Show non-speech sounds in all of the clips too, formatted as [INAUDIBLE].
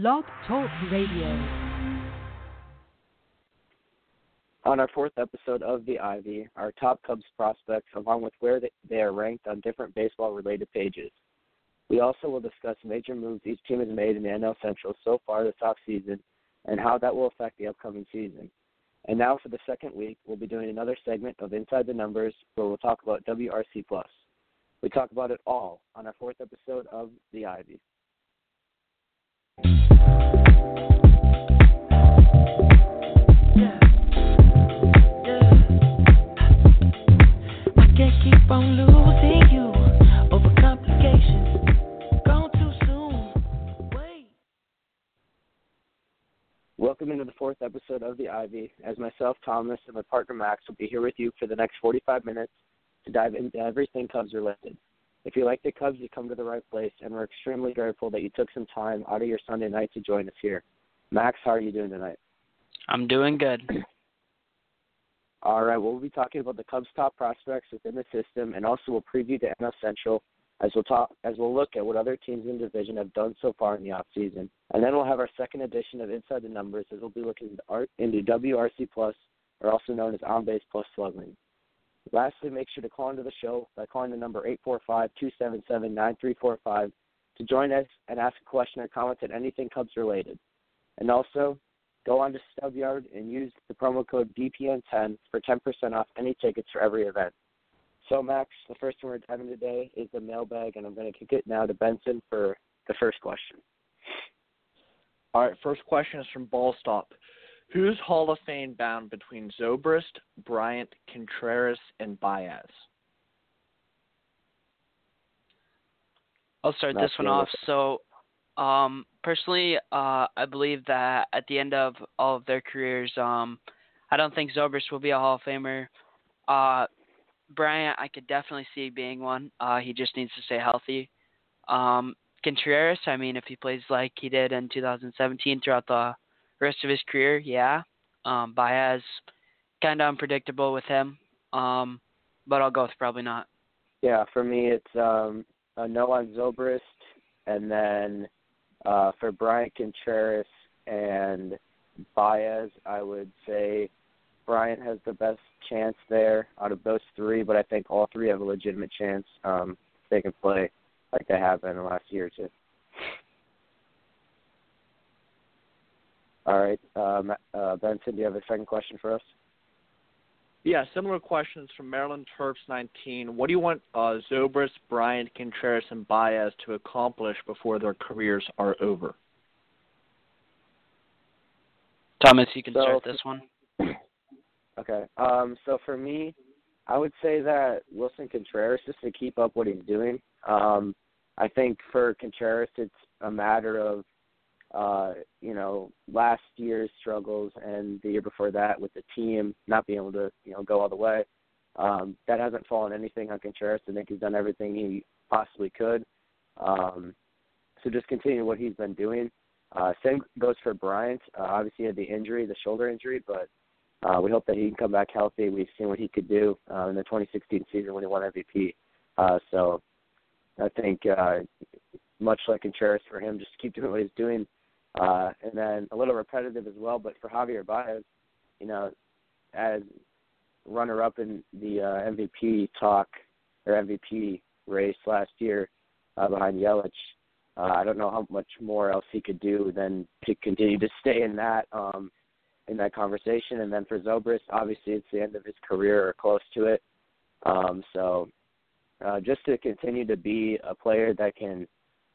Blog Talk Radio. On our fourth episode of The Ivy, our top Cubs prospects, along with where they are ranked on different baseball related pages. We also will discuss major moves each team has made in the NL Central so far this offseason and how that will affect the upcoming season. And now for the second week, we'll be doing another segment of Inside the Numbers where we'll talk about WRC Plus. We talk about it all on our fourth episode of The Ivy. Episode of The Ivy. As myself, Thomas, and my partner Max will be here with you for the next 45 minutes to dive into everything Cubs related. If you like the Cubs, you come to the right place, and we're extremely grateful that you took some time out of your Sunday night to join us here. Max, how are you doing tonight? I'm doing good. [CLEARS THROAT] All right, well, we'll be talking about the Cubs' top prospects within the system, and also we'll preview the NL Central as we'll talk as we'll look at what other teams in the division have done so far in the off season. And then we'll have our second edition of Inside the Numbers as we'll be looking into WRC Plus, or also known as On Base Plus Slugging. Lastly, make sure to call into the show by calling the number 845-277-9345 to join us and ask a question or comment on anything Cubs related. And also, go on to StubYard and use the promo code DPN10 for 10% off any tickets for every event. So, Max, the first one we're having today is the mailbag, and I'm going to kick it now to Benson for the first question. All right, first question is from Ballstop. Who's Hall of Fame bound between Zobrist, Bryant, Contreras, and Baez? I'll start this one off. So, um, personally, uh, I believe that at the end of all of their careers, um, I don't think Zobrist will be a Hall of Famer. Uh, Bryant, I could definitely see being one. Uh, he just needs to stay healthy. Um, Contreras, I mean, if he plays like he did in 2017 throughout the rest of his career, yeah. Um, Baez, kind of unpredictable with him, um, but I'll go with probably not. Yeah, for me, it's um, a no on Zobrist, and then uh, for Bryant Contreras and Baez, I would say Bryant has the best chance there out of those three, but I think all three have a legitimate chance um, if they can play like they have in the last year or two. All right, um, uh, Benson, do you have a second question for us? Yeah, similar questions from Maryland Terps 19. What do you want uh, Zobrist, Bryant, Contreras, and Baez to accomplish before their careers are over? Thomas, you can so, start this one. [CLEARS THROAT] Okay. Um, so for me, I would say that Willson Contreras just to keep up what he's doing. Um, I think for Contreras, it's a matter of uh, you know, last year's struggles and the year before that with the team not being able to, you know, go all the way. Um, that hasn't fallen anything on Contreras. I think he's done everything he possibly could. Um, so just continue what he's been doing. Uh, same goes for Bryant. Uh, obviously, he had the injury, the shoulder injury, but uh, we hope that he can come back healthy. We've seen what he could do uh, in the 2016 season when he won MVP. Uh, so I think uh, much like Contreras for him, just keep doing what he's doing. Uh, and then a little repetitive as well, but for Javier Baez, you know, as runner up in the uh, MVP talk or MVP race last year uh, behind Yelich, uh, I don't know how much more else he could do than to continue to stay in that um, in that conversation. And then for Zobrist, obviously it's the end of his career or close to it. Um, so uh, just to continue to be a player that can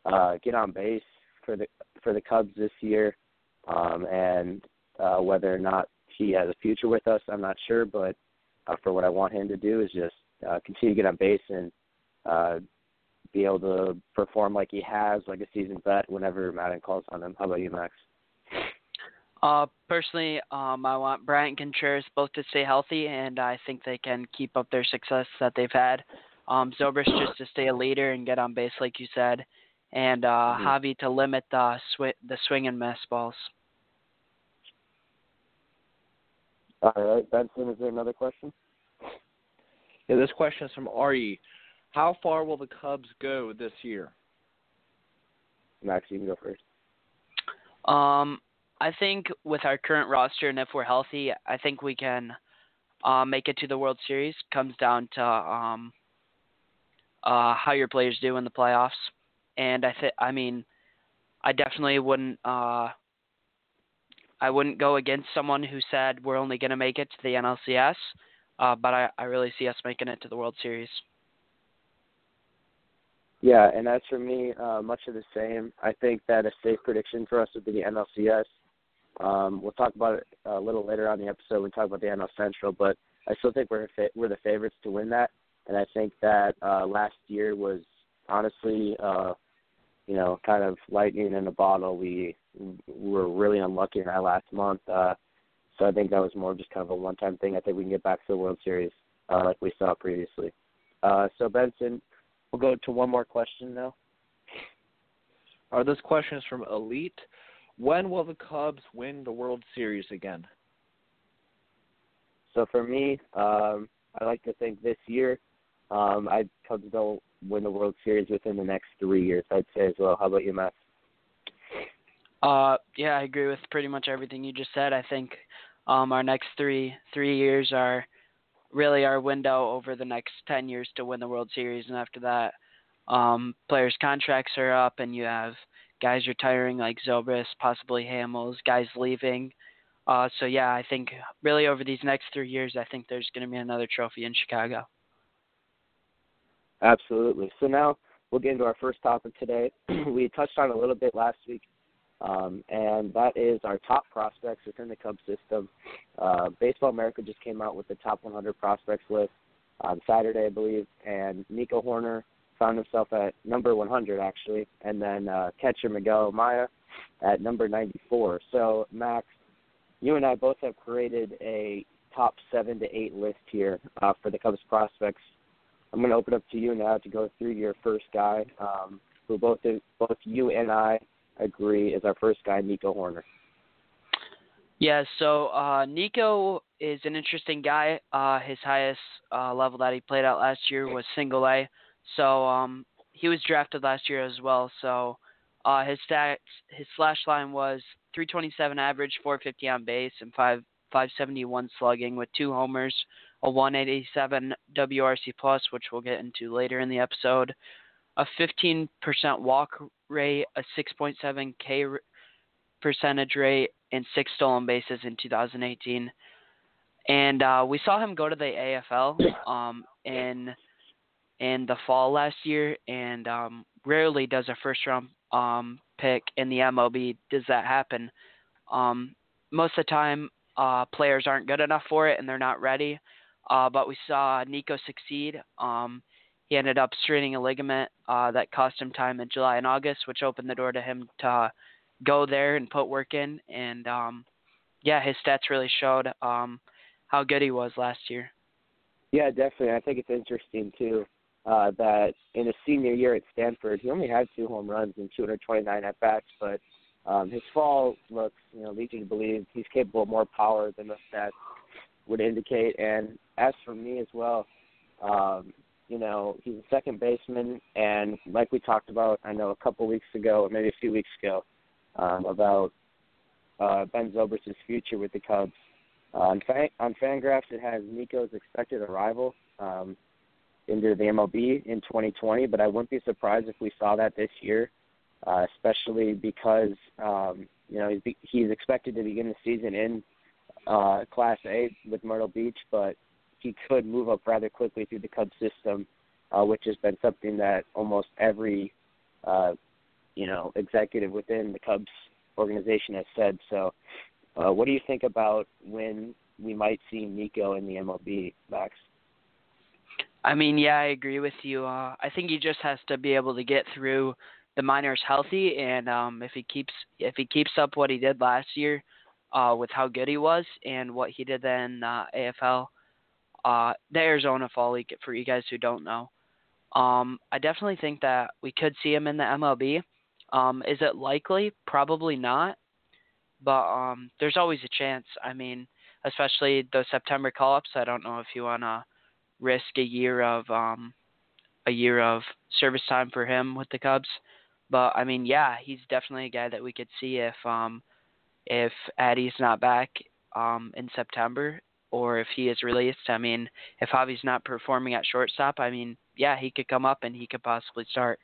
uh, get on base for the for the Cubs this year, um, and uh, whether or not he has a future with us, I'm not sure. But uh, for what I want him to do is just uh, continue to get on base and uh, be able to perform like he has, like a seasoned vet, whenever Maddon calls on him. How about you, Max? Uh, personally, um, I want Bryant Contreras both to stay healthy, and I think they can keep up their success that they've had. Um, Zobrist just to stay a leader and get on base, like you said, and uh, mm-hmm. Javi to limit the sw- the swing and miss balls. All right, Benson, is there another question? Yeah, this question is from Ari. How far will the Cubs go this year? Max, you can go first. Um, I think with our current roster and if we're healthy, I think we can uh, make it to the World Series. Comes down to um, uh, how your players do in the playoffs, and I think I mean, I definitely wouldn't. Uh, I wouldn't go against someone who said we're only going to make it to the NLCS, uh, but I, I really see us making it to the World Series. Yeah, and as for me, uh, much of the same. I think that a safe prediction for us would be the NLCS. Um, we'll talk about it a little later on the episode. When we talk about the NL Central, but I still think we're fa- we're the favorites to win that. And I think that uh, last year was honestly, uh, you know, kind of lightning in a bottle. We were really unlucky in that last month. Uh, so I think that was more just kind of a one-time thing. I think we can get back to the World Series uh, like we saw previously. Uh, so Benson, We'll go to one more question now. All right, this question is from Elite. When will the Cubs win the World Series again? So for me, um, I like to think this year. Um, I Cubs don't win the World Series within the next three years. I'd say as well. How about you, Matt? Uh, yeah, I agree with pretty much everything you just said. I think um, our next three three years are really our window over the next 10 years to win the World Series. And after that, um, players' contracts are up, and you have guys retiring like Zobrist, possibly Hamels, guys leaving. Uh, so yeah, I think really over these next three years, I think there's going to be another trophy in Chicago. Absolutely. So now we'll get into our first topic today. [CLEARS THROAT] we touched on a little bit last week um, and that is our top prospects within the Cubs system. Uh, Baseball America just came out with the top 100 prospects list on Saturday, I believe, and Nico Hoerner found himself at number 100 actually, and then uh, catcher Miguel Amaya at number 94. So Max, you and I both have created a top seven to eight list here uh, for the Cubs prospects. I'm going to open up to you now to go through your first guy, um, who both both you and I agree is our first guy, Nico Hoerner. Yeah, so uh, Nico is an interesting guy. Uh, his highest uh, level that he played at last year was single A. So um, he was drafted last year as well. So uh, his stats, his slash line was 327 average, 450 on base, and 5 571 slugging with two homers, a 187 WRC plus, which we'll get into later in the episode, a 15% walk rate, a 6.7 K percentage rate, and six stolen bases in 2018. And uh, we saw him go to the AFL [COUGHS] um, in in the fall last year, and um, rarely does a first round um, pick in the MLB does that happen. Um, most of the time, uh, players aren't good enough for it and they're not ready. Uh, but we saw Nico succeed. Um, he ended up straining a ligament uh, that cost him time in July and August, which opened the door to him to go there and put work in. And um, yeah, his stats really showed um, how good he was last year. Yeah, definitely. I think it's interesting too uh, that in his senior year at Stanford, he only had two home runs and 229 at bats, but um, his fall looks, you know, leads you to believe he's capable of more power than the stats would indicate. And as for me as well, um, you know, he's a second baseman, and like we talked about, I know a couple weeks ago, or maybe a few weeks ago, um, about uh, Ben Zobrist's future with the Cubs. Uh, on, Fan- on Fangraphs, it has Nico's expected arrival um, into the MLB in 2020, but I wouldn't be surprised if we saw that this year, uh, especially because um, you know he's, he's expected to begin the season in uh, Class A with Myrtle Beach, but he could move up rather quickly through the Cubs system, uh, which has been something that almost every uh, you know executive within the Cubs organization has said. So, uh, what do you think about when we might see Nico in the MLB, Max? I mean, yeah, I agree with you. Uh, I think he just has to be able to get through the minors healthy, and um, if he keeps if he keeps up what he did last year, uh, with how good he was and what he did in uh, AFL, uh, the Arizona Fall League for you guys who don't know. Um, I definitely think that we could see him in the MLB. Um, is it likely? Probably not. But um, there's always a chance. I mean, especially those September call-ups. I don't know if you want to risk a year of um, a year of service time for him with the Cubs. but I mean, yeah, he's definitely a guy that we could see if um if Addy's not back um in September or if he is released. I mean, if Javi's not performing at shortstop, I mean, yeah, he could come up and he could possibly start.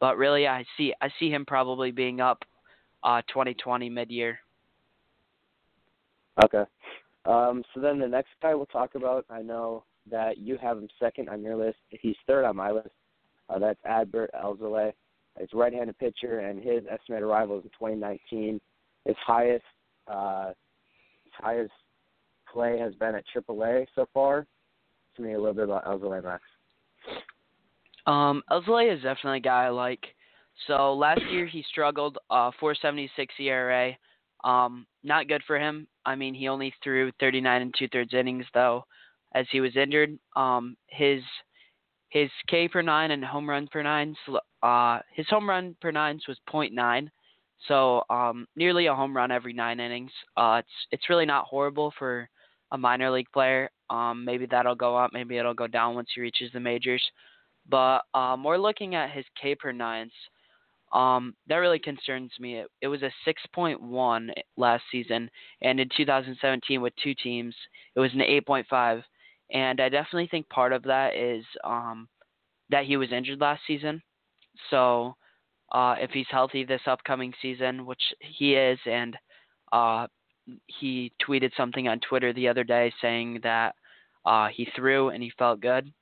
But really, I see I see him probably being up uh 2020 mid-year. Okay. Um, so then the next guy we'll talk about, I know that you have him second on your list. He's third on my list. Uh, that's Adbert Alzolay. He's a right-handed pitcher, and his estimated arrival is in 2019, his highest, uh, his highest play has been at AAA so far. Tell me a little bit about Alzolay, Max. Um, is definitely a guy I like. So last year he struggled, uh, 476 ERA. Um, not good for him. I mean, he only threw 39 and two thirds innings though, as he was injured. Um, his his K per nine and home run per nine, uh, his home run per nines was .9, so um, nearly a home run every nine innings. Uh, it's it's really not horrible for a minor league player. Um, maybe that'll go up, maybe it'll go down once he reaches the majors. But um, we're looking at his K per nines. Um, that really concerns me. It, it was a 6.1 last season, and in 2017 with two teams, it was an 8.5. And I definitely think part of that is um, that he was injured last season. So uh, if he's healthy this upcoming season, which he is, and uh, he tweeted something on Twitter the other day saying that uh, he threw and he felt good.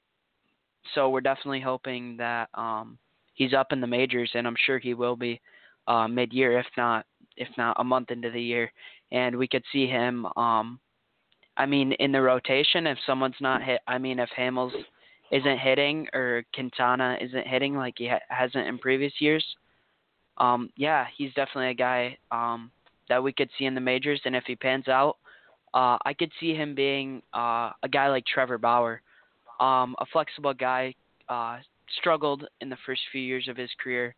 So we're definitely hoping that um, he's up in the majors, and I'm sure he will be uh, mid-year, if not if not a month into the year, and we could see him. Um, I mean, in the rotation, if someone's not hit, I mean, if Hamels isn't hitting or Quintana isn't hitting like he ha- hasn't in previous years, um, yeah, he's definitely a guy um, that we could see in the majors. And if he pans out, uh, I could see him being uh, a guy like Trevor Bauer, um, a flexible guy, uh, struggled in the first few years of his career,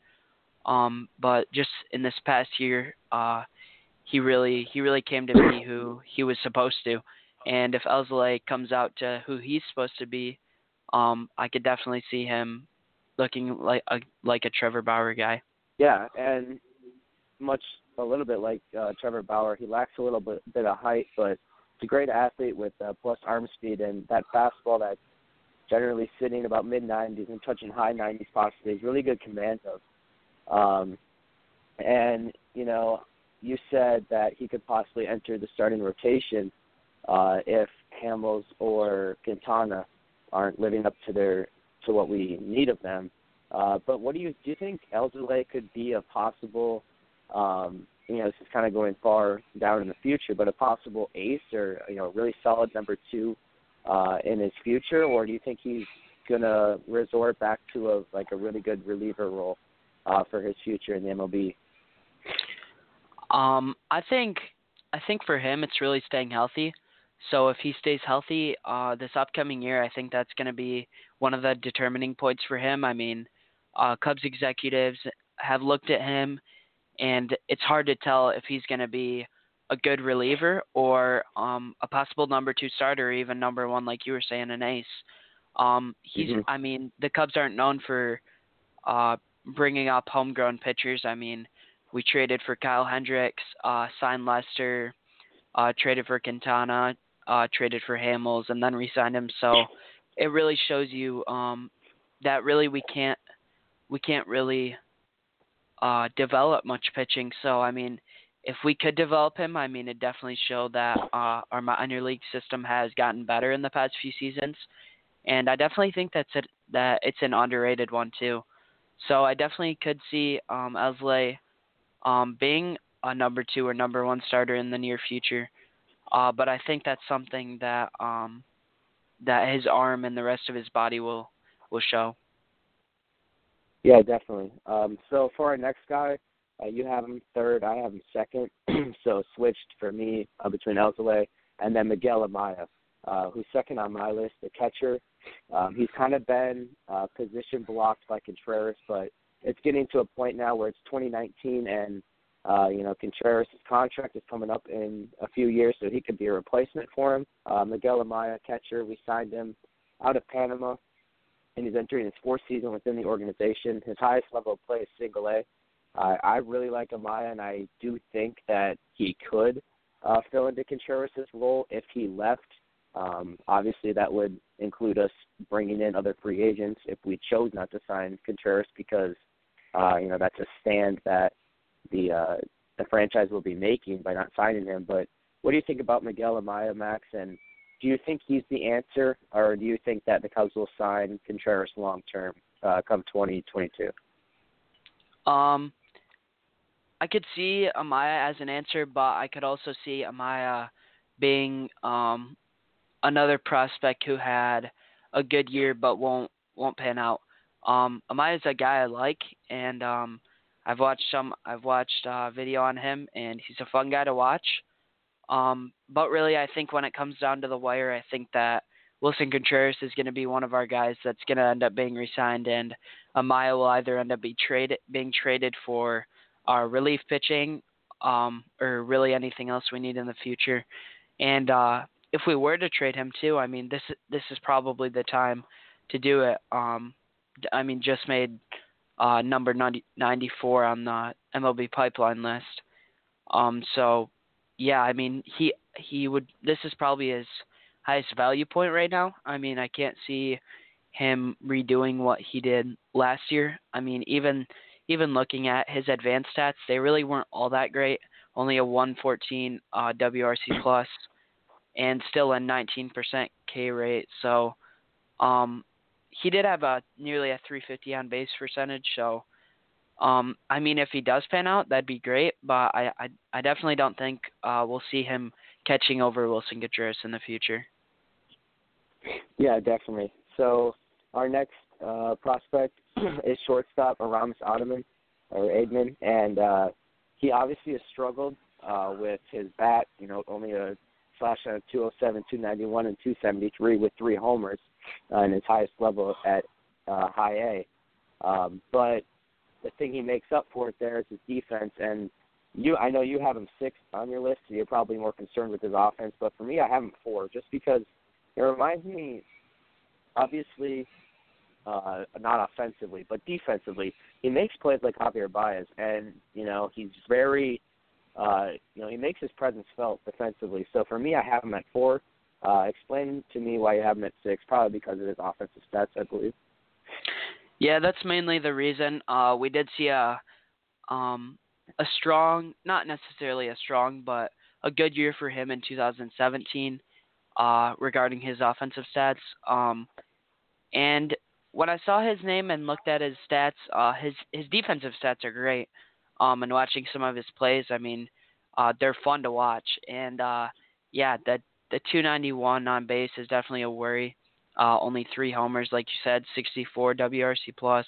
um, but just in this past year, uh, he really he really came to be who he was supposed to. And if Alzolay comes out to who he's supposed to be, um, I could definitely see him looking like a like a Trevor Bauer guy. Yeah, and much a little bit like uh, Trevor Bauer, he lacks a little bit bit of height, but he's a great athlete with uh, plus arm speed and that fastball that's generally sitting about mid 90s and touching high 90s possibly. He's really good command of. Um, and you know, you said that he could possibly enter the starting rotation uh, if Hamels or Quintana aren't living up to their to what we need of them. Uh, but what do you do? You think Alzolay could be a possible, um, you know, this is kind of going far down in the future, but a possible ace or you know, really solid number two uh, in his future, or do you think he's gonna resort back to a like a really good reliever role uh, for his future in the MLB? Um, I think I think for him it's really staying healthy. So if he stays healthy uh, this upcoming year, I think that's going to be one of the determining points for him. I mean, uh, Cubs executives have looked at him, and it's hard to tell if he's going to be a good reliever or um, a possible number two starter, or even number one, like you were saying, an ace. Um, he's, mm-hmm. I mean, the Cubs aren't known for uh, bringing up homegrown pitchers. I mean, we traded for Kyle Hendricks, uh, signed Lester, uh, traded for Quintana, uh, traded for Hamels, and then re-signed him. So it really shows you um, that really we can't we can't really uh, develop much pitching. So I mean, if we could develop him, I mean, it definitely showed that uh, our minor league system has gotten better in the past few seasons, and I definitely think that's it, that it's an underrated one too. So I definitely could see um, Alzolay um, being a number two or number one starter in the near future, uh, but I think that's something that um, that his arm and the rest of his body will will show. Yeah, definitely. Um, so for our next guy, uh, you have him third. I have him second. [CLEARS THROAT] so switched for me uh, between Alzolay and then Miguel Amaya, uh, who's second on my list, the catcher. Um, he's kind of been uh, position blocked by Contreras, but it's getting to a point now where it's 2019 and uh, you know Contreras' contract is coming up in a few years, so he could be a replacement for him. Uh, Miguel Amaya, catcher, we signed him out of Panama, and he's entering his fourth season within the organization. His highest level of play is single A, I, I really like Amaya, and I do think that he could uh, fill into Contreras' role if he left. Um, obviously, that would include us bringing in other free agents if we chose not to sign Contreras because uh, you know that's a stand that the uh, the franchise will be making by not signing him. But what do you think about Miguel Amaya, Max? And do you think he's the answer, or do you think that the Cubs will sign Contreras long term uh, come 2022? Um, I could see Amaya as an answer, but I could also see Amaya being um, another prospect who had a good year but won't won't pan out. Um, Amaya's a guy I like, and um, I've watched some. I've watched uh, video on him, and he's a fun guy to watch. Um, but really, I think when it comes down to the wire, I think that Willson Contreras is going to be one of our guys that's going to end up being re-signed, and Amaya will either end up be traded, being traded for our relief pitching, um, or really anything else we need in the future. And uh, if we were to trade him too, I mean, this this is probably the time to do it. Um, I mean, just made uh, number 90, 94 on the MLB pipeline list. Um, so yeah, I mean he he would. This is probably his highest value point right now. I mean, I can't see him redoing what he did last year. I mean, even even looking at his advanced stats, they really weren't all that great. Only a 114 uh, WRC plus, and still a 19% K rate. So, um, he did have a nearly a 350 on base percentage. So, um, I mean, if he does pan out, that'd be great. But I, I, I definitely don't think uh, we'll see him catching over Willson Contreras in the future. Yeah, definitely. So our next uh, prospect [CLEARS THROAT] is shortstop Aramis Ottoman or Ademan, and uh, he obviously has struggled uh, with his bat. You know, only a slash on 207, 291, and 273 with three homers uh, in his highest level at uh, high A. Um, but the thing he makes up for it there is his defense. And you, I know you have him sixth on your list, so you're probably more concerned with his offense. But for me, I have him four, just because it reminds me, obviously, uh, not offensively, but defensively, he makes plays like Javier Baez, and you know he's very, uh, you know, he makes his presence felt defensively. So for me, I have him at four. Uh, explain to me why you have him at six. Probably because of his offensive stats, I believe. Yeah, that's mainly the reason. Uh, we did see a um, a strong, not necessarily a strong, but a good year for him in 2017 uh, regarding his offensive stats. Um, and when I saw his name and looked at his stats, uh, his his defensive stats are great. Um, and watching some of his plays, I mean, uh, they're fun to watch. And uh, yeah, the the 291 on base is definitely a worry. Uh, only three homers, like you said, 64 WRC plus.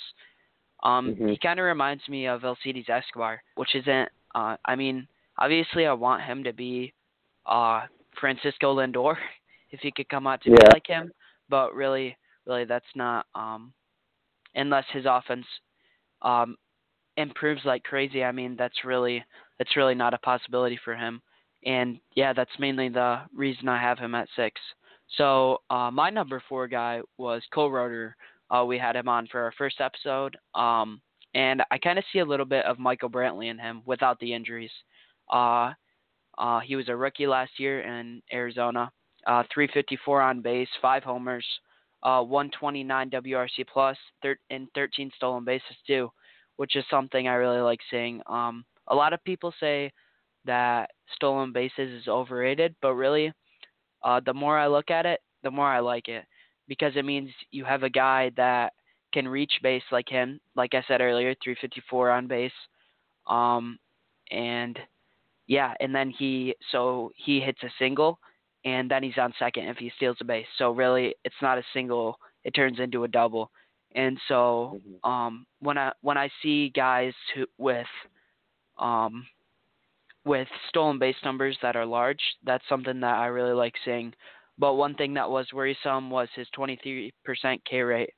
Um, mm-hmm. He kind of reminds me of Alcides Escobar, which isn't. Uh, I mean, obviously, I want him to be uh, Francisco Lindor [LAUGHS] if he could come out to yeah. be like him, but really, really, that's not. Um, unless his offense um, improves like crazy, I mean, that's really that's really not a possibility for him. And yeah, that's mainly the reason I have him at six. So uh, my number four guy was Cole Roeder. Uh, we had him on for our first episode, um, and I kind of see a little bit of Michael Brantley in him without the injuries. Uh, uh, he was a rookie last year in Arizona. Uh, 354 on base, five homers, uh, 129 WRC plus, thir- and 13 stolen bases too, which is something I really like seeing. Um, a lot of people say that stolen bases is overrated, but really, uh, the more I look at it, the more I like it because it means you have a guy that can reach base like him. Like I said earlier, 354 on base, um, and yeah, and then he so he hits a single, and then he's on second if he steals a base. So really, it's not a single; it turns into a double. And so mm-hmm. um, when I when I see guys who, with um, with stolen base numbers that are large. That's something that I really like seeing. But one thing that was worrisome was his 23% K rate.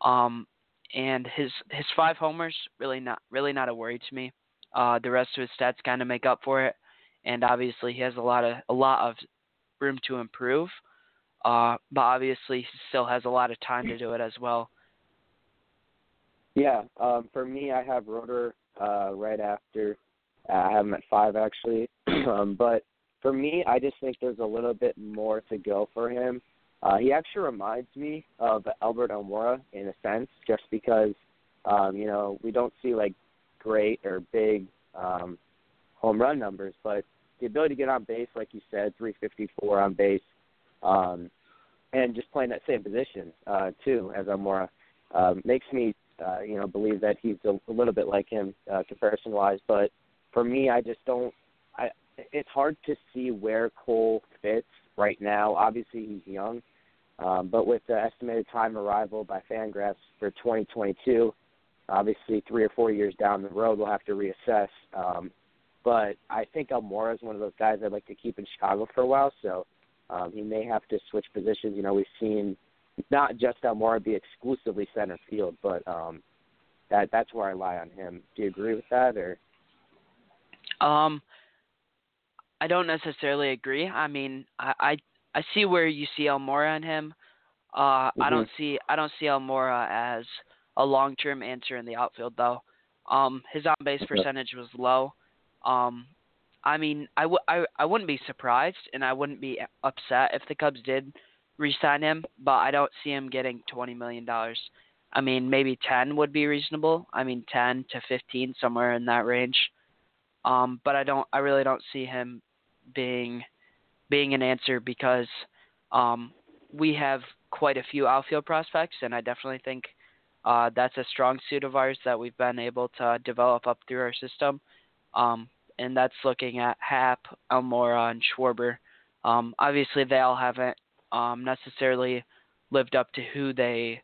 Um, and his his five homers really not really not a worry to me. Uh, the rest of his stats kind of make up for it, and obviously he has a lot of a lot of room to improve. Uh, but obviously he still has a lot of time to do it as well. Yeah, um, for me, I have Roeder uh, right after. Uh, I have him at five actually, [CLEARS THROAT] um, but for me, I just think there's a little bit more to go for him. Uh, he actually reminds me of Albert Almora in a sense, just because um, you know we don't see like great or big um, home run numbers, but the ability to get on base, like you said, 354 on base, um, and just playing that same position uh, too as Almora uh, makes me uh, you know believe that he's a, a little bit like him uh, comparison wise. But for me, I just don't. I it's hard to see where Cole fits right now. Obviously, he's young, um, but with the estimated time arrival by Fangraphs for 2022, obviously three or four years down the road, we'll have to reassess. Um, but I think Almora is one of those guys I'd like to keep in Chicago for a while. So um, he may have to switch positions. You know, we've seen not just Almora be exclusively center field, but um, that that's where I lie on him. Do you agree with that, or? Um, I don't necessarily agree. I mean, I I, I see where you see Almora in him. Uh, mm-hmm. I don't see I don't see Almora as a long term answer in the outfield though. Um, his on base percentage was low. Um, I mean, I, w- I, I wouldn't be surprised and I wouldn't be upset if the Cubs did re-sign him, but I don't see him getting twenty million dollars. I mean, maybe ten would be reasonable. I mean, ten to fifteen, somewhere in that range. Um, but I don't, I really don't see him being being an answer because um, we have quite a few outfield prospects, and I definitely think uh, that's a strong suit of ours that we've been able to develop up through our system. Um, and that's looking at Happ, Almora, and Schwarber. Um, obviously, they all haven't um, necessarily lived up to who they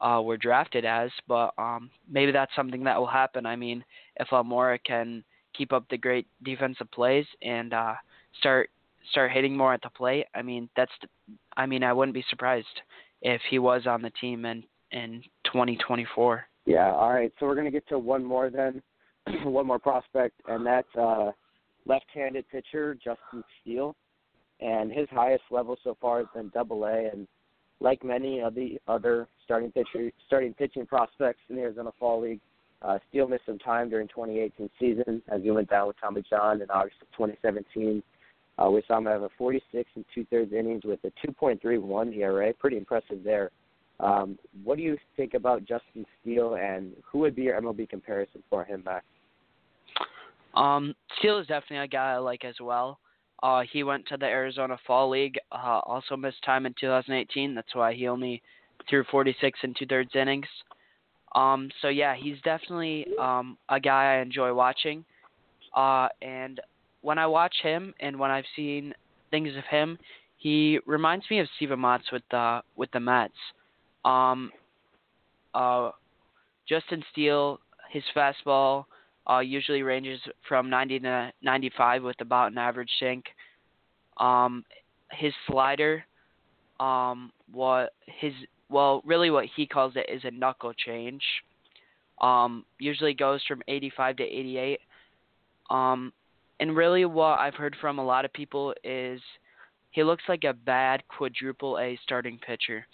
uh, were drafted as, but um, maybe that's something that will happen. I mean, if Almora can keep up the great defensive plays and uh, start start hitting more at the plate, I mean, that's I mean, I wouldn't be surprised if he was on the team in in 2024. Yeah. All right. So we're gonna get to one more then, [CLEARS THROAT] one more prospect, and that's uh, left-handed pitcher Justin Steele and his highest level so far has been Double A. And like many of the other starting pitcher, starting pitching prospects in the Arizona Fall League, uh, missed some time during 2018 season as he went down with Tommy John in August of 2017. Uh, we saw him have a 46 and two thirds innings with a 2.31 ERA. Pretty impressive there. Um, what do you think about Justin Steele, and who would be your MLB comparison for him, Max? Um, Steele is definitely a guy I like as well. Uh, he went to the Arizona Fall League. Uh, also missed time in 2018. That's why he only threw 46 and two thirds innings. Um, so yeah, he's definitely um, a guy I enjoy watching. Uh, and when I watch him and when I've seen things of him, he reminds me of Steven Matz with the with the Mets. Um, uh, Justin Steele, his fastball uh, usually ranges from 90 to 95 with about an average sink. Um, his slider, um, what his well, really what he calls it is a knuckle change. Um, usually goes from 85 to 88. Um, and really, what I've heard from a lot of people is he looks like a bad quadruple A starting pitcher.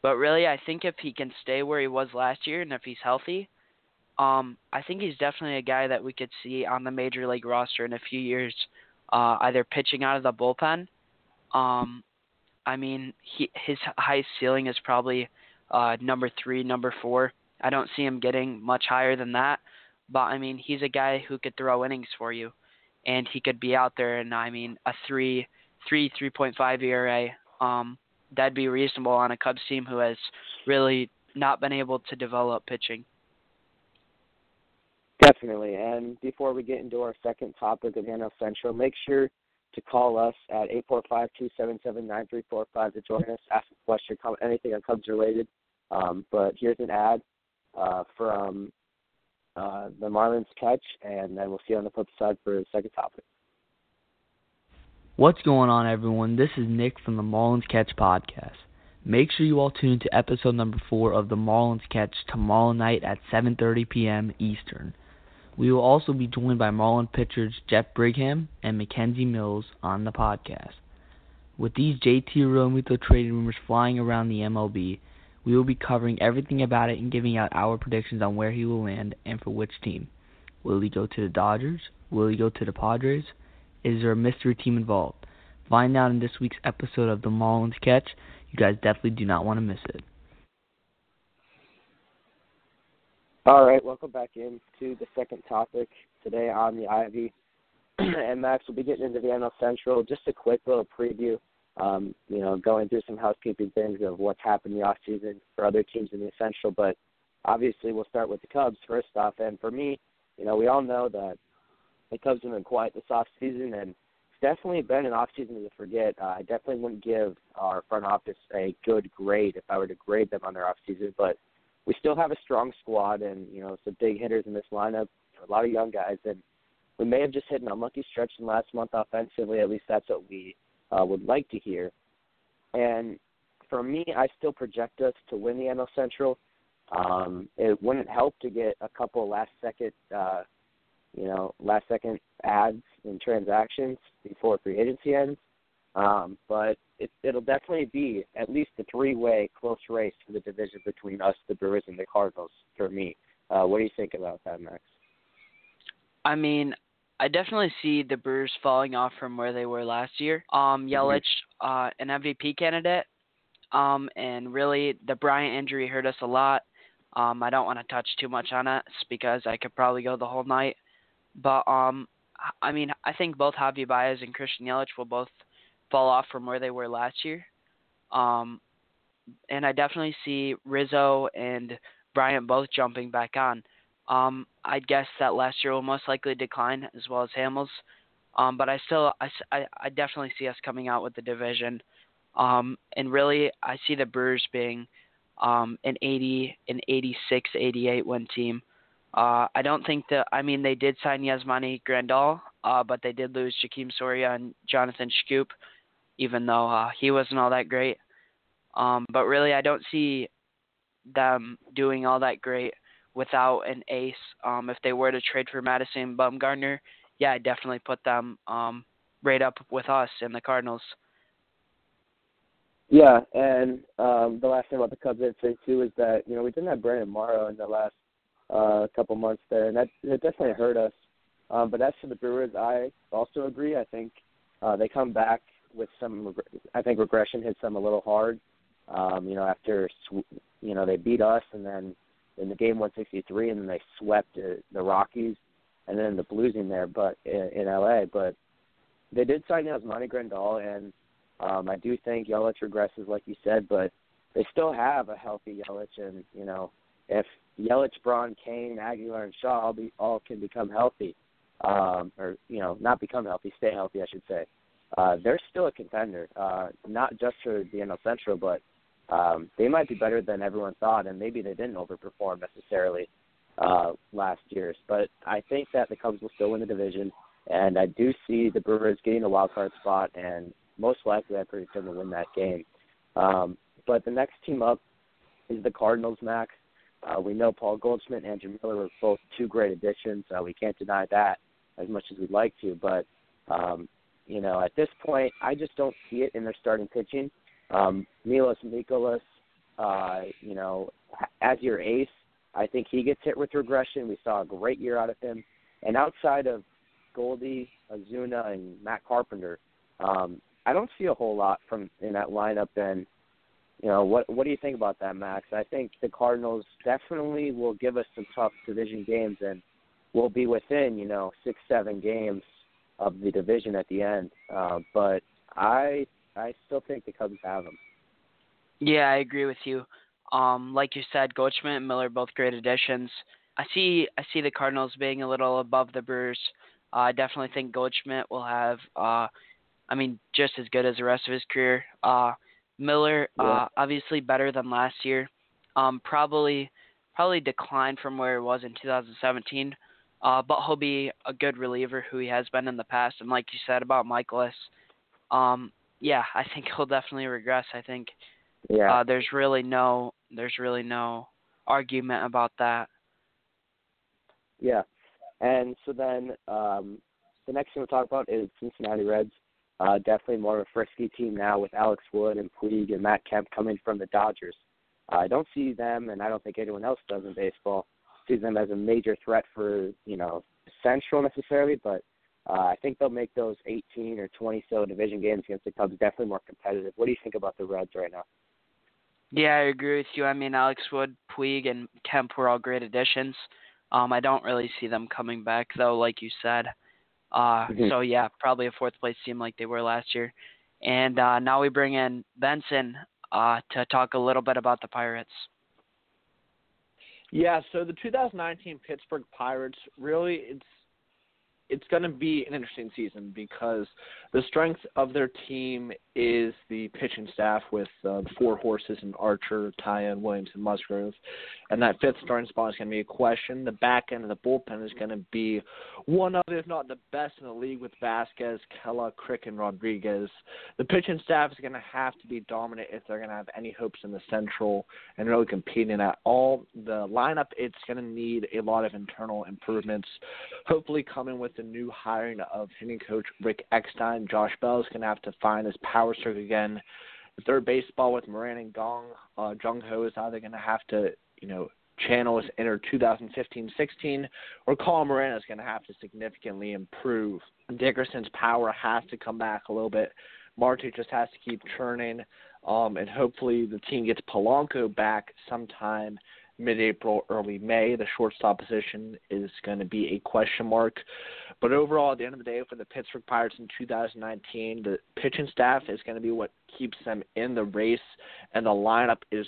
But really, I think if he can stay where he was last year and if he's healthy, um, I think he's definitely a guy that we could see on the major league roster in a few years, uh, either pitching out of the bullpen. Um, I mean, he his highest ceiling is probably uh, number three, number four. I don't see him getting much higher than that, but I mean, he's a guy who could throw innings for you, and he could be out there. And I mean, a three, three, three point five ERA. Um, that'd be reasonable on a Cubs team who has really not been able to develop pitching. Definitely. And before we get into our second topic of NL Central, make sure to call us at 845-277-9345 to join us, ask a question, comment anything on Cubs related. Um, but here's an ad uh, from uh, the Marlins catch, and then we'll see you on the flip side for the second topic. What's going on, everyone? This is Nick from the Marlins Catch podcast. Make sure you all tune to episode number four of the Marlins Catch tomorrow night at 7:30 p.m. Eastern. We will also be joined by Marlin pitchers Jeff Brigham and McKenzie Mills on the podcast. With these JT Realmuto trading rumors flying around the MLB, we will be covering everything about it and giving out our predictions on where he will land and for which team. Will he go to the Dodgers? Will he go to the Padres? Is there a mystery team involved? Find out in this week's episode of the Marlins Catch. You guys definitely do not want to miss it. All right, welcome back in to the second topic today on the Ivy. [CLEARS THROAT] and Max we'll be getting into the NL Central. Just a quick little preview. Um, you know, going through some housekeeping things of what's happened in the off season for other teams in the Central. But obviously, we'll start with the Cubs first off. And for me, you know, we all know that the Cubs have been quiet this off season, and it's definitely been an off season to forget. Uh, I definitely wouldn't give our front office a good grade if I were to grade them on their off season, but we still have a strong squad and you know some big hitters in this lineup, a lot of young guys, and we may have just hit an unlucky stretch in last month offensively. At least that's what we uh, would like to hear. And for me, I still project us to win the NL Central. Um, it wouldn't help to get a couple last second, uh, you know, last second adds and transactions before free agency ends. Um, but it, it'll definitely be at least a three-way close race for the division between us, the Brewers, and the Cardinals. For me, uh, what do you think about that, Max? I mean, I definitely see the Brewers falling off from where they were last year. Um, mm-hmm. Yelich, uh, an MVP candidate, um, and really the Bryant injury hurt us a lot. Um, I don't want to touch too much on it because I could probably go the whole night. But um, I mean, I think both Javi Baez and Christian Yelich will both fall off from where they were Lester. Um, and I definitely see Rizzo and Bryant both jumping back on. Um, I'd guess that last year will most likely decline as well as Hamels. Um, but I still, I, I, I definitely see us coming out with the division. Um, and really, I see the Brewers being um, an 80, an 86, 88 win team. Uh, I don't think that. I mean, they did sign Yasmani Grandal, uh, but they did lose Joakim Soria and Jonathan Schoop, even though uh, he wasn't all that great. Um, but really, I don't see them doing all that great without an ace. Um, if they were to trade for Madison Bumgarner, yeah, I definitely put them um, right up with us and the Cardinals. Yeah, and um, the last thing about the Cubs I'd say too is that you know we didn't have Brandon Morrow in the last uh, couple months there, and that it definitely hurt us. Um, but as for the Brewers, I also agree. I think uh, they come back with some. I think regression hits them a little hard. Um, you know, after you know they beat us, and then in the game 163, and then they swept uh, the Rockies, and then the Blues in there, but in, in LA. But they did sign Yasmani Grandal, and um, I do think Yelich regresses, like you said, but they still have a healthy Yelich, and you know, if Yelich, Braun, Cain, Aguilar, and Shaw all be all can become healthy, um, or you know, not become healthy, stay healthy, I should say. Uh, they're still a contender, uh, not just for the NL Central, but um, they might be better than everyone thought, and maybe they didn't overperform necessarily uh, last year's. But I think that the Cubs will still win the division, and I do see the Brewers getting a wild card spot, and most likely I predict them to win that game. Um, but the next team up is the Cardinals, Max. Uh, we know Paul Goldschmidt and Andrew Miller were both two great additions. Uh, we can't deny that as much as we'd like to, but um, you know, at this point, I just don't see it in their starting pitching. Um, Miles Mikolas, uh, you know, as your ace, I think he gets hit with regression. We saw a great year out of him. And outside of Goldie, Ozuna, and Matt Carpenter, um, I don't see a whole lot from in that lineup. And you know, what what do you think about that, Max? I think the Cardinals definitely will give us some tough division games, and we'll be within you know six, seven games of the division at the end. Uh, but I I still think the Cubs have them. Yeah, I agree with you. Um, like you said, Goldschmidt and Miller both great additions. I see I see the Cardinals being a little above the Brewers. Uh, I definitely think Goldschmidt will have uh, I mean just as good as the rest of his career. Uh, Miller yeah. uh, obviously better than last year. Um, probably probably declined from where it was in 2017. Uh, but he'll be a good reliever who he has been in the past. And like you said about Mikolas, um, yeah, I think he'll definitely regress. I think yeah. Uh, there's really no there's really no argument about that. Yeah, and so then um, the next thing we'll talk about is Cincinnati Reds. Uh, definitely more of a frisky team now with Alex Wood and Puig and Matt Kemp coming from the Dodgers. Uh, I don't see them, and I don't think anyone else does in baseball, see them as a major threat for you know Central necessarily, but uh, I think they'll make those 18 or 20 so division games against the Cubs definitely more competitive. What do you think about the Reds right now? Yeah, I agree with you. I mean, Alex Wood, Puig, and Kemp were all great additions. Um, I don't really see them coming back though, like you said. Uh, mm-hmm. so yeah, probably a fourth place team like they were last year. And uh, now we bring in Benson uh, to talk a little bit about the Pirates. Yeah, so the 2019 Pittsburgh Pirates really it's it's going to be an interesting season because the strength of their team is the pitching staff with uh, four horses and Archer, Taillon, Williams, and Musgrove. And that fifth starting spot is going to be a question. The back end of the bullpen is going to be one of, if not the best in the league with Vazquez, Kela, Crick, and Rodriguez. The pitching staff is going to have to be dominant if they're going to have any hopes in the Central and really competing at all. The lineup, it's going to need a lot of internal improvements, hopefully coming with the new hiring of hitting coach Rick Eckstein. Josh Bell is going to have to find his power stroke again. The third baseball with Moran and Kang, uh, Jung Ho is either going to have to, you know, channel his inner 2015-16, or Colin Moran is going to have to significantly improve. Dickerson's power has to come back a little bit. Marte just has to keep churning, um, and hopefully the team gets Polanco back sometime mid-April, early May. The shortstop position is going to be a question mark. But overall, at the end of the day, for the Pittsburgh Pirates in 2019, the pitching staff is going to be what keeps them in the race, and the lineup is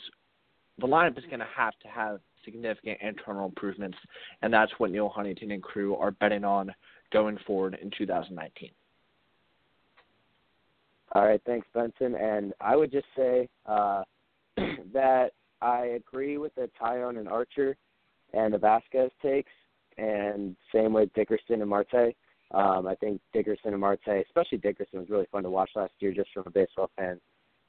the lineup is going to have to have significant internal improvements, and that's what Neil Huntington and crew are betting on going forward in 2019. All right, thanks, Benson. And I would just say uh, [CLEARS THROAT] that I agree with the Taillon and Archer and the Vazquez takes, and same with Dickerson and Marte. Um, I think Dickerson and Marte, especially Dickerson, was really fun to watch last year, just from a baseball fan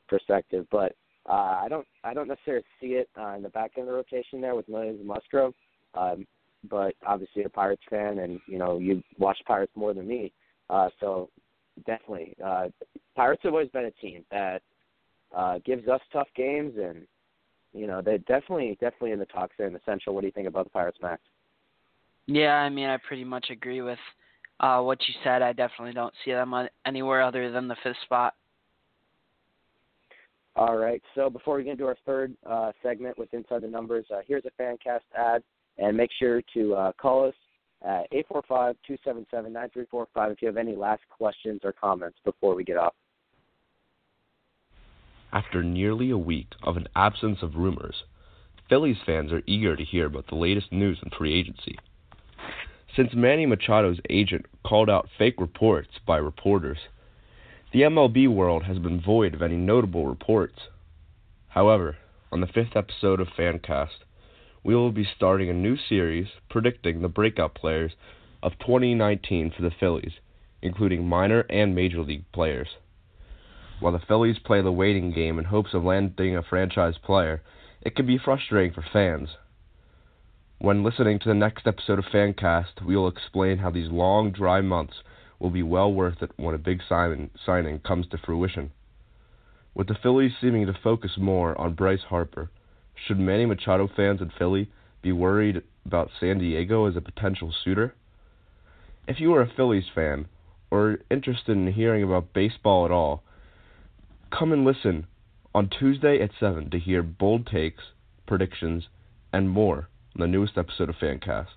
perspective. But uh, I don't, I don't necessarily see it uh, in the back end of the rotation there with Williams and Musgrove. Um, but obviously, a Pirates fan, and you know, you watch Pirates more than me, uh, so definitely, uh, Pirates have always been a team that uh, gives us tough games and you know, they're definitely definitely in the talks there in the Central. What do you think about the Pirates, Max? Yeah, I mean, I pretty much agree with uh, what you said. I definitely don't see them anywhere other than the fifth spot. All right. So before we get into our third uh, segment with Inside the Numbers, uh, here's a FanCast ad, and make sure to uh, call us at 845-277-9345 if you have any last questions or comments before we get off. After nearly a week of an absence of rumors, Phillies fans are eager to hear about the latest news in free agency. Since Manny Machado's agent called out fake reports by reporters, the MLB world has been void of any notable reports. However, on the fifth episode of Fancast, we will be starting a new series predicting the breakout players of 2019 for the Phillies, including minor and major league players. While the Phillies play the waiting game in hopes of landing a franchise player, it can be frustrating for fans. When listening to the next episode of Fancast, we will explain how these long, dry months will be well worth it when a big sign- signing comes to fruition. With the Phillies seeming to focus more on Bryce Harper, should Manny Machado fans in Philly be worried about San Diego as a potential suitor? If you are a Phillies fan or interested in hearing about baseball at all, Come and listen on Tuesday at 7 to hear bold takes, predictions, and more the newest episode of Fancast.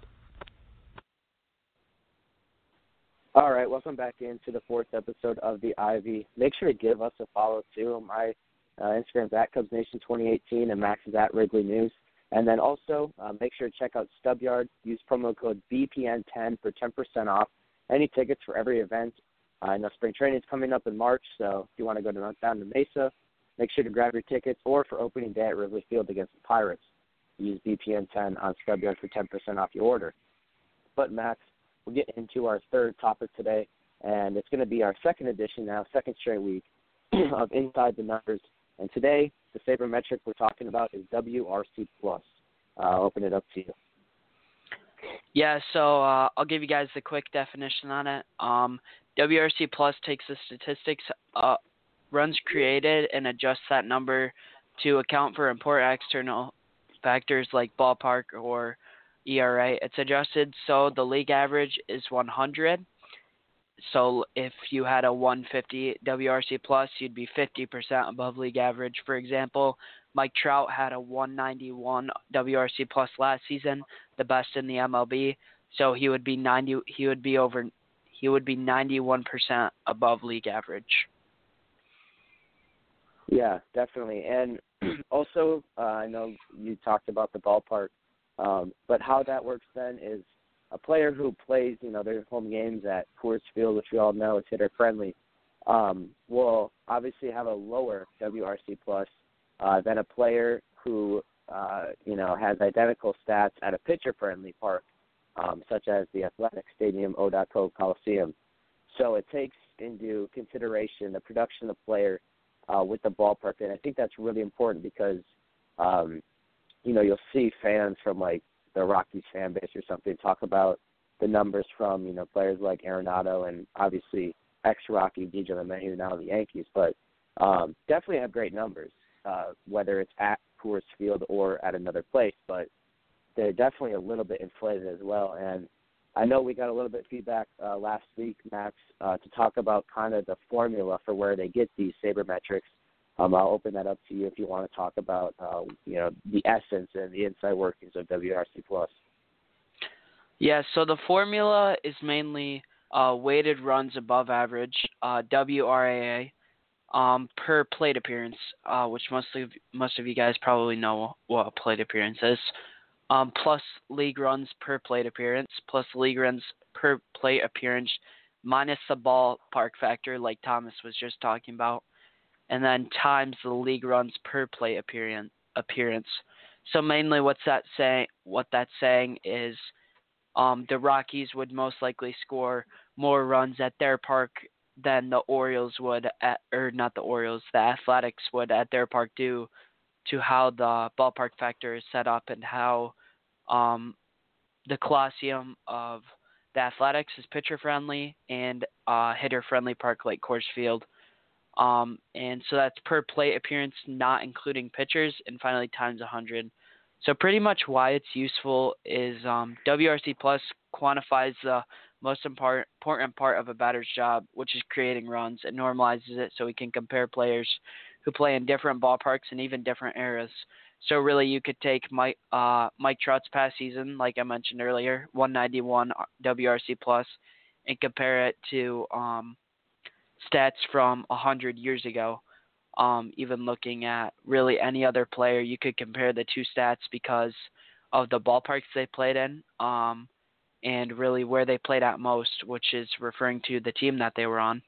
All right, welcome back into the fourth episode of the Ivy. Make sure to give us a follow too. My uh, Instagram's at Cubs Nation 2018 and Max is at Wrigley News. And then also uh, make sure to check out Stubyard. Use promo code BPN10 for 10% off any tickets for every event I know spring training is coming up in March, so if you want to go to, down to Mesa, make sure to grab your tickets. Or for opening day at Wrigley Field against the Pirates, use BPN 10 on Stubyard for 10% off your order. But Max, we'll get into our third topic today, and it's going to be our second edition now, second straight week [CLEARS THROAT] of Inside the Numbers. And today, the favorite metric we're talking about is WRC plus. I'll open it up to you. Yeah, so uh, I'll give you guys the quick definition on it. Um, WRC Plus takes the statistics uh, runs created and adjusts that number to account for important external factors like ballpark or ERA. It's adjusted so the league average is 100. So if you had a 150 WRC plus, you'd be 50% above league average. For example, Mike Trout had a 191 WRC plus last season, the best in the MLB. So he would be 90. He would be over. He would be 91% above league average. Yeah, definitely. And [CLEARS THROAT] also, uh, I know you talked about the ballpark, um, but how that works then is a player who plays, you know, their home games at Coors Field, which we all know is hitter friendly, um, will obviously have a lower WRC plus uh, than a player who, uh, you know, has identical stats at a pitcher friendly park, um, such as the Athletic Stadium, O.co Coliseum. So it takes into consideration the production of the player uh, with the ballpark, and I think that's really important because, um, you know, you'll see fans from like the Rockies fan base or something talk about the numbers from you know players like Arenado and obviously ex Rocky DJ LeMahieu now the Yankees, but um, definitely have great numbers, uh, whether it's at Coors Field or at another place. But they're definitely a little bit inflated as well. And I know we got a little bit of feedback uh, last week, Max, uh, to talk about kind of the formula for where they get these sabermetrics. Um, I'll open that up to you if you want to talk about, uh, you know, the essence and the inside workings of WRC plus. Yeah, so the formula is mainly uh, weighted runs above average, uh, WRAA, um, per plate appearance, uh, which most of most of you guys probably know what a plate appearance is. Um, plus league runs per plate appearance, plus league runs per plate appearance, minus the ballpark factor, like Thomas was just talking about and then times the league runs per plate appearance. appearance. So mainly, what's that saying? What that's saying is, um, the Rockies would most likely score more runs at their park than the Orioles would at, or not the Orioles, the Athletics would at their park due to how the ballpark factor is set up and how um, the Coliseum of the Athletics is pitcher friendly and uh, hitter friendly park like Coors Field um, and so that's per plate appearance, not including pitchers, and finally times 100. So pretty much why it's useful is um, WRC Plus quantifies the most important part of a batter's job, which is creating runs. It normalizes it so we can compare players who play in different ballparks and even different eras. So really, you could take Mike uh, Mike Trout's past season, like I mentioned earlier, 191 WRC plus, and compare it to um, stats from a hundred years ago. Um, even looking at really any other player, you could compare the two stats because of the ballparks they played in, um, and really where they played at most, which is referring to the team that they were on.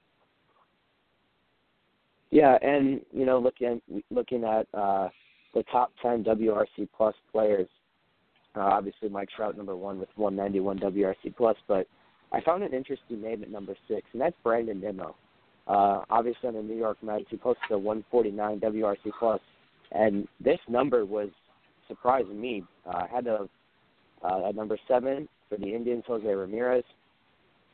Yeah, and you know, looking looking at uh, the top ten WRC plus players, uh, obviously Mike Trout number one with 191 WRC plus, but I found an interesting name at number six, and that's Brandon Nimmo. Uh, obviously, on the New York Mets, he posted a 149 WRC plus, and this number was surprising me. Uh, had a uh, at number seven for the Indians, Jose Ramirez.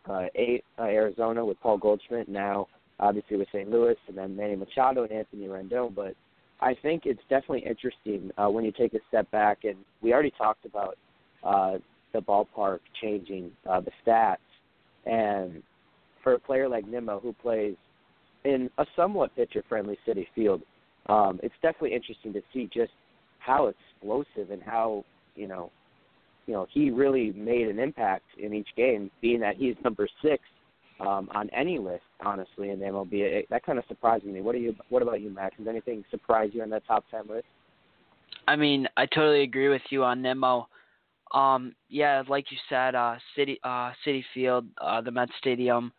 Uh, eight, uh, Arizona with Paul Goldschmidt. Now, obviously with St. Louis, and then Manny Machado and Anthony Rendon. But I think it's definitely interesting uh, when you take a step back, and we already talked about uh, the ballpark changing uh, the stats, and for a player like Nimmo who plays in a somewhat pitcher friendly Citi Field, um, it's definitely interesting to see just how explosive and how you know you know he really made an impact in each game, being that he's number six um, on any list, honestly, in the MLB. It, that kind of surprised me. What are you? What about you, Max? Does anything surprise you on that top ten list? I mean, I totally agree with you on Nimmo. Um, yeah, like you said, uh, City uh, Citi Field, uh, the Met Stadium,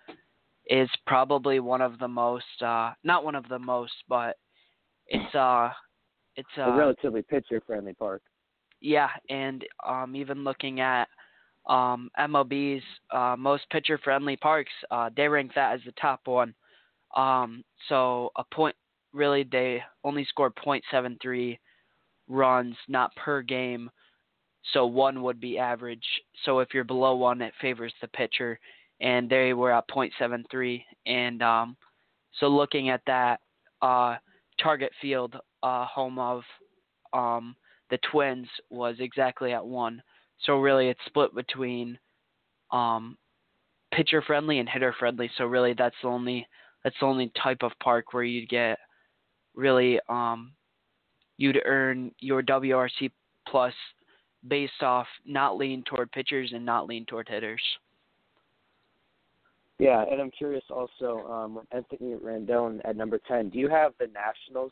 is probably one of the most, uh, not one of the most, but it's uh, it's uh, a relatively pitcher friendly park. Yeah, and um, even looking at um, MLB's uh, most pitcher friendly parks, uh, they rank that as the top one. Um, so a point, really, they only score .73 runs, not per game so one would be average. So if you're below one, it favors the pitcher, and they were at .73. And um, so looking at that, uh, Target Field, uh, home of um, the Twins, was exactly at one. So really, it's split between um, pitcher friendly and hitter friendly. So really, that's the only that's the only type of park where you'd get really um, you'd earn your WRC plus based off not lean toward pitchers and not lean toward hitters. Yeah, and I'm curious also, um, Anthony Rendon at number 10, do you have the Nationals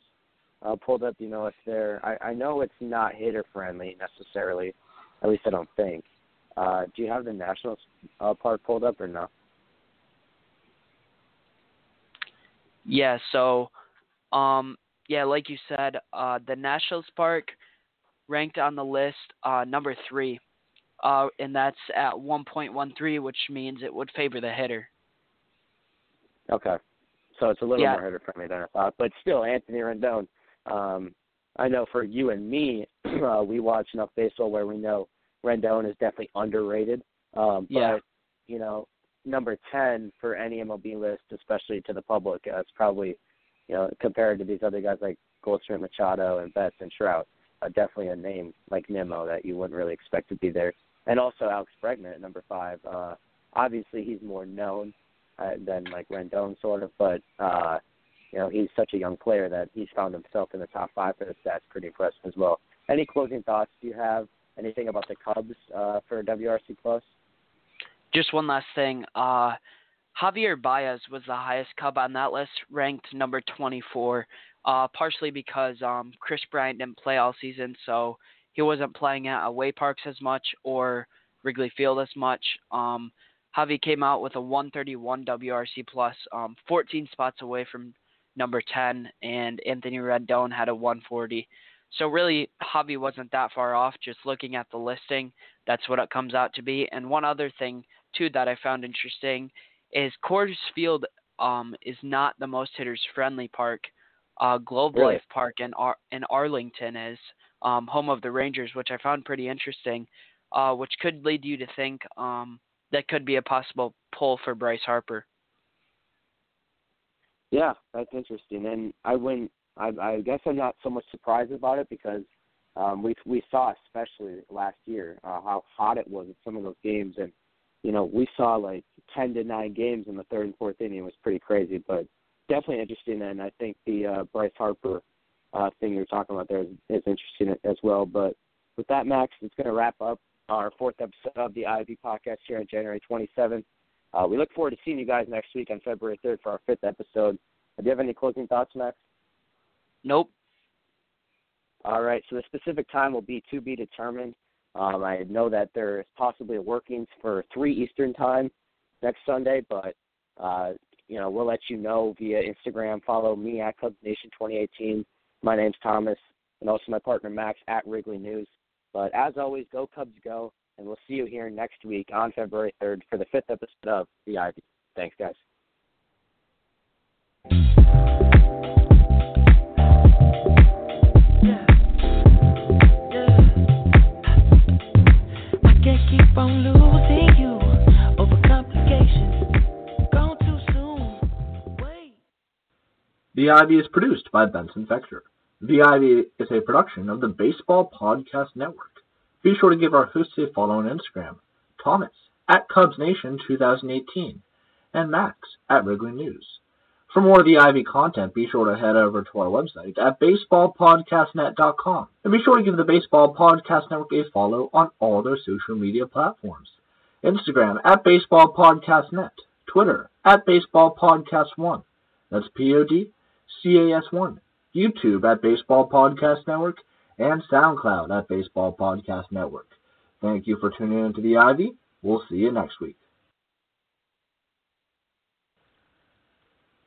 uh, pulled up? You know if they're, I, I know it's not hitter friendly necessarily, at least I don't think. Uh, do you have the Nationals uh, part pulled up or no? Yeah, so, um, yeah, like you said, uh, the Nationals Park ranked on the list uh, number three, uh, and that's at 1.13, which means it would favor the hitter. Okay, so it's a little Yeah. more hitter friendly than I thought, but still, Anthony Rendon. Um, I know for you and me, [CLEARS THROAT] uh, we watch enough baseball where we know Rendon is definitely underrated. Um, Yeah. But you know, number ten for any MLB list, especially to the public, uh, it's probably you know compared to these other guys like Goldschmidt, Machado, and Betts and Trout, uh, definitely a name like Nimmo that you wouldn't really expect to be there. And also Alex Bregman at number five. Uh, obviously, he's more known uh, than like Rendon, sort of, but uh, you know he's such a young player that he's found himself in the top five for the stats. Pretty impressive as well. Any closing thoughts do you have? Anything about the Cubs uh, for WRC Plus? Just one last thing. Uh, Javier Baez was the highest Cub on that list, ranked number 24, uh, partially because um, Kris Bryant didn't play all season, so he wasn't playing at away parks as much or Wrigley Field as much. Um, Javi came out with a 131 WRC plus, um, 14 spots away from number 10, and Anthony Rendon had a 140. So really, Javi wasn't that far off. Just looking at the listing, that's what it comes out to be. And one other thing too that I found interesting is Coors Field um, is not the most hitters friendly park. Uh, Globe Really? Life Park in Ar- in Arlington is um, home of the Rangers, which I found pretty interesting. Uh, which could lead you to think um, that could be a possible pull for Bryce Harper. Yeah, that's interesting, and I wouldn't. I, I guess I'm not so much surprised about it because um, we we saw, especially last year, uh, how hot it was in some of those games, and you know we saw like ten to nine games in the third and fourth inning. It was pretty crazy, but definitely interesting. And I think the uh, Bryce Harper uh, thing you're talking about there is, is interesting as well. But with that, Max, it's going to wrap up our fourth episode of the Ivy podcast here on January 27th. Uh, we look forward to seeing you guys next week on February 3rd for our fifth episode. Do you have any closing thoughts, Max? Nope. All right, so the specific time will be to be determined. Um, I know that there is possibly a workings for 3 Eastern time next Sunday, but, uh, you know, we'll let you know via Instagram. Follow me at Cubs Nation 2018. My name's Thomas, and also my partner Max at Wrigley News. But as always, go Cubs go, and we'll see you here next week on February 3rd for the fifth episode of The Ivy. Thanks, guys. I can't keep on losing you over complications. Gone too soon. Wait. The Ivy is produced by Benson Fector. The Ivy is a production of the Baseball Podcast Network. Be sure to give our hosts a follow on Instagram, Thomas at Cubs Nation 2018, and Max at Wrigley News. For more of the Ivy content, be sure to head over to our website at baseballpodcastnet.com. And be sure to give the Baseball Podcast Network a follow on all their social media platforms. Instagram at Baseball Podcast Net, Twitter at Baseball Podcast One. That's P O D C A S One. YouTube at Baseball Podcast Network and SoundCloud at Baseball Podcast Network. Thank you for tuning in to the Ivy. We'll see you next week.